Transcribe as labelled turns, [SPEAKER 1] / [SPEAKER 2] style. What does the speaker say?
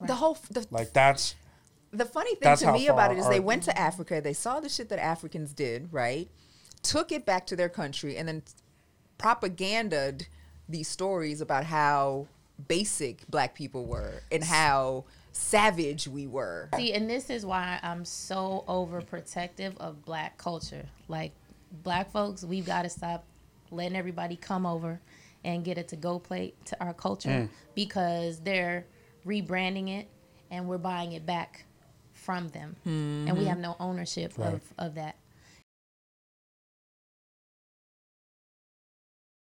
[SPEAKER 1] The whole the
[SPEAKER 2] Like that's
[SPEAKER 1] the funny thing to me about it is they went to Africa, they saw the shit that Africans did, right? Took it back to their country and then propaganded these stories about how basic black people were and how savage we were.
[SPEAKER 3] See, and this is why I'm so overprotective of black culture. Like black folks, we've got to stop letting everybody come over and get a to go plate to our culture
[SPEAKER 2] Mm.
[SPEAKER 3] because they're rebranding it and we're buying it back from them. Hmm. And we have no ownership
[SPEAKER 2] Right.
[SPEAKER 3] of, of that.